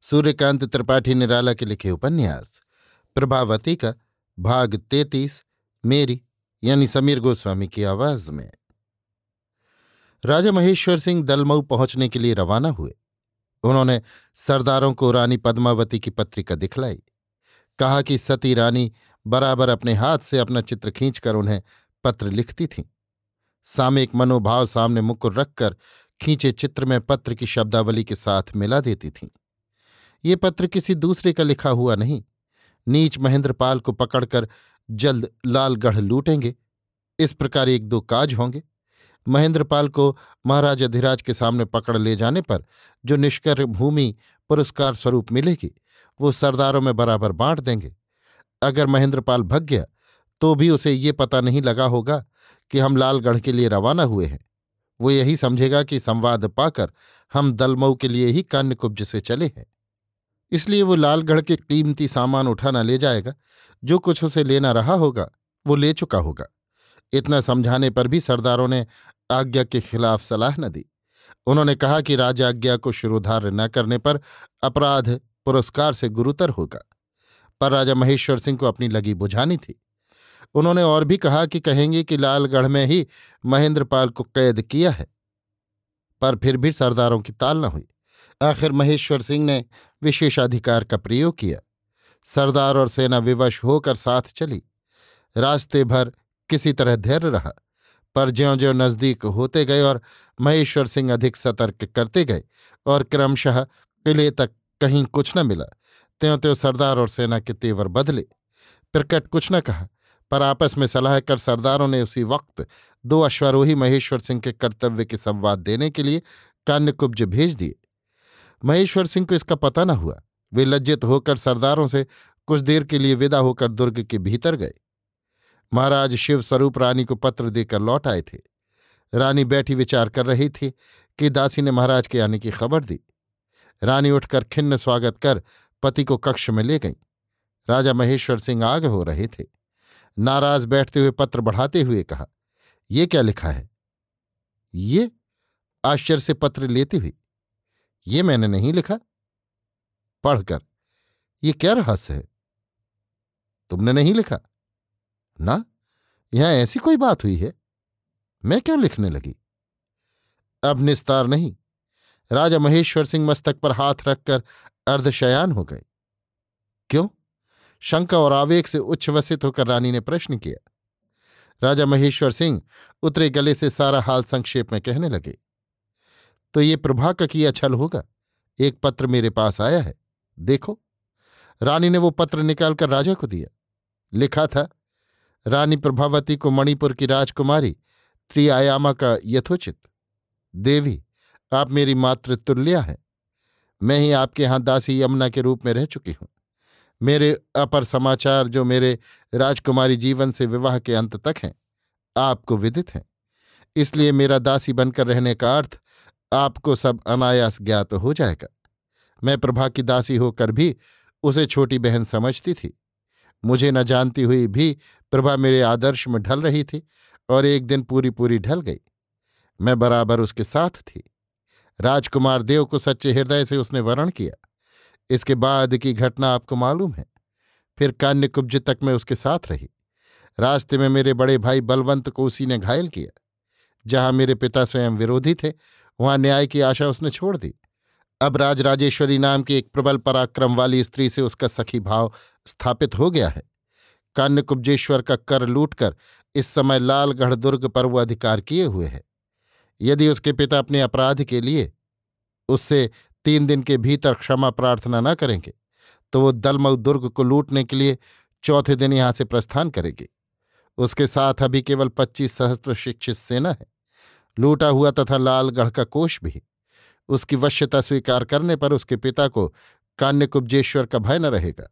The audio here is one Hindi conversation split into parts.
सूर्यकांत त्रिपाठी निराला के लिखे उपन्यास। प्रभावती का भाग तैतीस, मेरी, यानी समीर गोस्वामी की आवाज़ में। राजा महेश्वर सिंह दलमऊ पहुँचने के लिए रवाना हुए। उन्होंने सरदारों को रानी पद्मावती की पत्रिका दिखलाई। कहा कि सती रानी बराबर अपने हाथ से अपना चित्र खींचकर उन्हें पत्र लिखती थीं। सामयिक मनोभाव सामने मुकुर रखकर खींचे चित्र में पत्र की शब्दावली के साथ मिला देती थीं। ये पत्र किसी दूसरे का लिखा हुआ नहीं। नीच महेंद्रपाल को पकड़कर जल्द लालगढ़ लूटेंगे। इस प्रकार एक दो काज होंगे। महेंद्रपाल को महाराज अधिराज के सामने पकड़ ले जाने पर जो निष्कर भूमि पुरस्कार स्वरूप मिलेगी, वो सरदारों में बराबर बांट देंगे। अगर महेंद्रपाल भग गया तो भी उसे ये पता नहीं लगा होगा कि हम लालगढ़ के लिए रवाना हुए हैं। वो यही समझेगा कि संवाद पाकर हम दलमऊ के लिए ही कान्यकुब्ज से चले हैं। इसलिए वो लालगढ़ के कीमती सामान उठाना ले जाएगा। जो कुछ उसे लेना रहा होगा, वो ले चुका होगा। इतना समझाने पर भी सरदारों ने आज्ञा के खिलाफ सलाह न दी। उन्होंने कहा कि राजाज्ञा को शिरोधार्य न करने पर अपराध पुरस्कार से गुरुतर होगा। पर राजा महेश्वर सिंह को अपनी लगी बुझानी थी। उन्होंने और भी कहा कि कहेंगे कि लालगढ़ में ही महेंद्रपाल को कैद किया है। पर फिर भी सरदारों की ताल न हुई। आखिर महेश्वर सिंह ने विशेषाधिकार का प्रयोग किया। सरदार और सेना विवश होकर साथ चली। रास्ते भर किसी तरह धैर्य रहा, पर ज्यो ज्यो नज़दीक होते गए और महेश्वर सिंह अधिक सतर्क करते गए और क्रमशः किले तक कहीं कुछ न मिला त्यों त्यों सरदार और सेना के तेवर बदले। प्रकट कुछ न कहा, पर आपस में सलाह कर सरदारों ने उसी वक्त दो अश्वारोही महेश्वर सिंह के कर्तव्य के संवाद देने के लिए कान्यकुब्ज भेज दिए। महेश्वर सिंह को इसका पता न हुआ। वे लज्जित होकर सरदारों से कुछ देर के लिए विदा होकर दुर्ग के भीतर गए। महाराज शिव स्वरूप रानी को पत्र देकर लौट आए थे। रानी बैठी विचार कर रही थी कि दासी ने महाराज के आने की खबर दी। रानी उठकर खिन्न स्वागत कर पति को कक्ष में ले गई। राजा महेश्वर सिंह आग हो रहे थे। नाराज़ बैठते हुए पत्र बढ़ाते हुए कहा, ये क्या लिखा है? ये? आश्चर्य से पत्र लेती हुई ये मैंने नहीं लिखा। पढ़कर, ये क्या रहस्य है? तुमने नहीं लिखा? ना? यहाँ ऐसी कोई बात हुई है? मैं क्यों लिखने लगी? अब निस्तार नहीं। राजा महेश्वर सिंह मस्तक पर हाथ रखकर अर्धशयान हो गए। क्यों? शंका और आवेग से उच्छ्वसित होकर रानी ने प्रश्न किया। राजा महेश्वर सिंह उतरे गले से सारा हाल संक्षेप में कहने लगे। तो ये प्रभा का किया छल होगा। एक पत्र मेरे पास आया है, देखो। रानी ने वो पत्र निकालकर राजा को दिया। लिखा था, रानी प्रभावती को मणिपुर की राजकुमारी त्रियायामा का यथोचित। देवी, आप मेरी मातृतुल्या हैं। मैं ही आपके यहाँ दासी यमुना के रूप में रह चुकी हूँ। मेरे अपर समाचार जो मेरे राजकुमारी जीवन से विवाह के अंत तक हैं, आपको विदित हैं। इसलिए मेरा दासी बनकर रहने का अर्थ आपको सब अनायास ज्ञात हो जाएगा। मैं प्रभा की दासी होकर भी उसे छोटी बहन समझती थी। मुझे न जानती हुई भी प्रभा मेरे आदर्श में ढल रही थी और एक दिन पूरी पूरी ढल गई। मैं बराबर उसके साथ थी। राजकुमार देव को सच्चे हृदय से उसने वर्ण किया। इसके बाद की घटना आपको मालूम है। फिर कान्यकुब्ज तक मैं उसके साथ रही। रास्ते में मेरे बड़े भाई बलवंत को उसी ने घायल किया, जहाँ मेरे पिता स्वयं विरोधी थे वहाँ न्याय की आशा उसने छोड़ दी। अब राजराजेश्वरी नाम की एक प्रबल पराक्रम वाली स्त्री से उसका सखी भाव स्थापित हो गया है। कान्यकुब्जेश्वर का कर लूटकर इस समय लालगढ़ दुर्ग पर वो अधिकार किए हुए है। यदि उसके पिता अपने अपराध के लिए उससे तीन दिन के भीतर क्षमा प्रार्थना न करेंगे तो वो दलमऊ दुर्ग को लूटने के लिए चौथे दिन यहाँ से प्रस्थान करेगी। उसके साथ अभी केवल पच्चीस सहस्त्र शिक्षित सेना है। लूटा हुआ तथा लालगढ़ का कोष भी। उसकी वश्यता स्वीकार करने पर उसके पिता को कान्यकुब्जेश्वर का भय न रहेगा,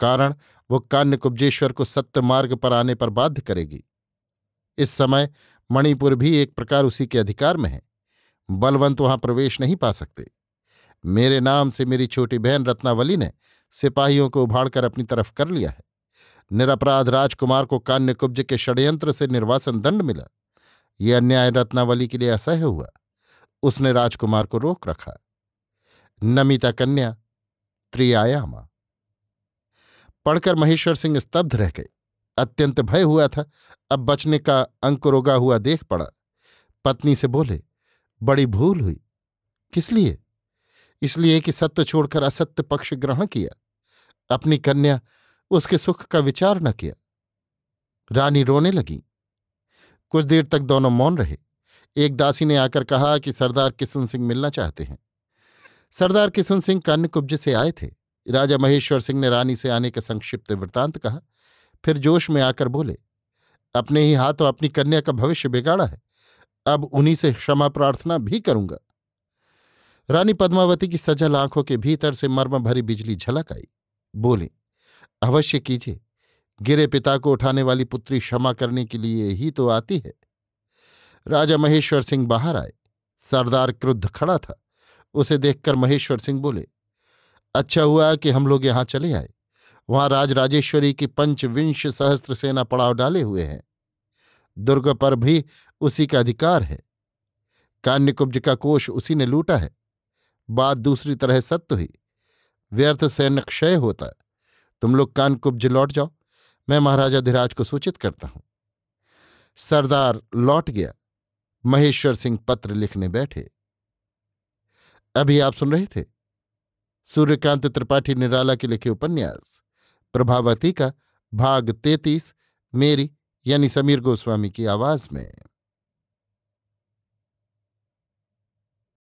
कारण वो कान्यकुब्जेश्वर को सत्य मार्ग पर आने पर बाध्य करेगी। इस समय मणिपुर भी एक प्रकार उसी के अधिकार में है। बलवंत वहाँ प्रवेश नहीं पा सकते। मेरे नाम से मेरी छोटी बहन रत्नावली ने सिपाहियों को उभाड़कर अपनी तरफ़ कर लिया है। निरपराध राजकुमार को कान्यकुब्ज के षड्यंत्र से निर्वासन दंड मिला। यह अन्याय रत्नावली के लिए असह्य हुआ। उसने राजकुमार को रोक रखा। नमिता कन्या, त्रियायामा। पढ़कर महेश्वर सिंह स्तब्ध रह गए। अत्यंत भय हुआ था। अब बचने का अंक रोगा हुआ देख पड़ा। पत्नी से बोले, बड़ी भूल हुई। किस लिए? इसलिए कि सत्य छोड़कर असत्य पक्ष ग्रहण किया। अपनी कन्या, उसके सुख का विचार न किया। रानी रोने लगी। कुछ देर तक दोनों मौन रहे। एक दासी ने आकर कहा कि सरदार किशुन सिंह मिलना चाहते हैं। सरदार किशुन सिंह कन्नकुब्ज से आए थे। राजा महेश्वर सिंह ने रानी से आने का संक्षिप्त वृतांत कहा। फिर जोश में आकर बोले, अपने ही हाथों अपनी कन्या का भविष्य बिगाड़ा है। अब उन्हीं से क्षमा प्रार्थना भी करूँगा। रानी पद्मावती की सजल आँखों के भीतर से मर्म भरी बिजली झलक आई। बोली, अवश्य कीजिए। गिरे पिता को उठाने वाली पुत्री क्षमा करने के लिए ही तो आती है। राजा महेश्वर सिंह बाहर आए। सरदार क्रुद्ध खड़ा था। उसे देखकर महेश्वर सिंह बोले अच्छा हुआ कि हम लोग यहाँ चले आए। वहाँ राज राजेश्वरी की पंचविंश सहस्त्र सेना पड़ाव डाले हुए हैं। दुर्ग पर भी उसी का अधिकार है। कान्यकुब्ज का कोष उसी ने लूटा है। बात दूसरी तरह सत्य हुई। व्यर्थ सैन्य क्षय होता। तुम लोग कानकुब्ज लौट जाओ। मैं महाराजा धीराज को सूचित करता हूँ। सरदार लौट गया। महेश्वर सिंह पत्र लिखने बैठे। अभी आप सुन रहे थे? सूर्यकांत त्रिपाठी निराला के लिखे उपन्यास। प्रभावती का भाग तैतीस, मेरी, यानी समीर गोस्वामी की आवाज़ में।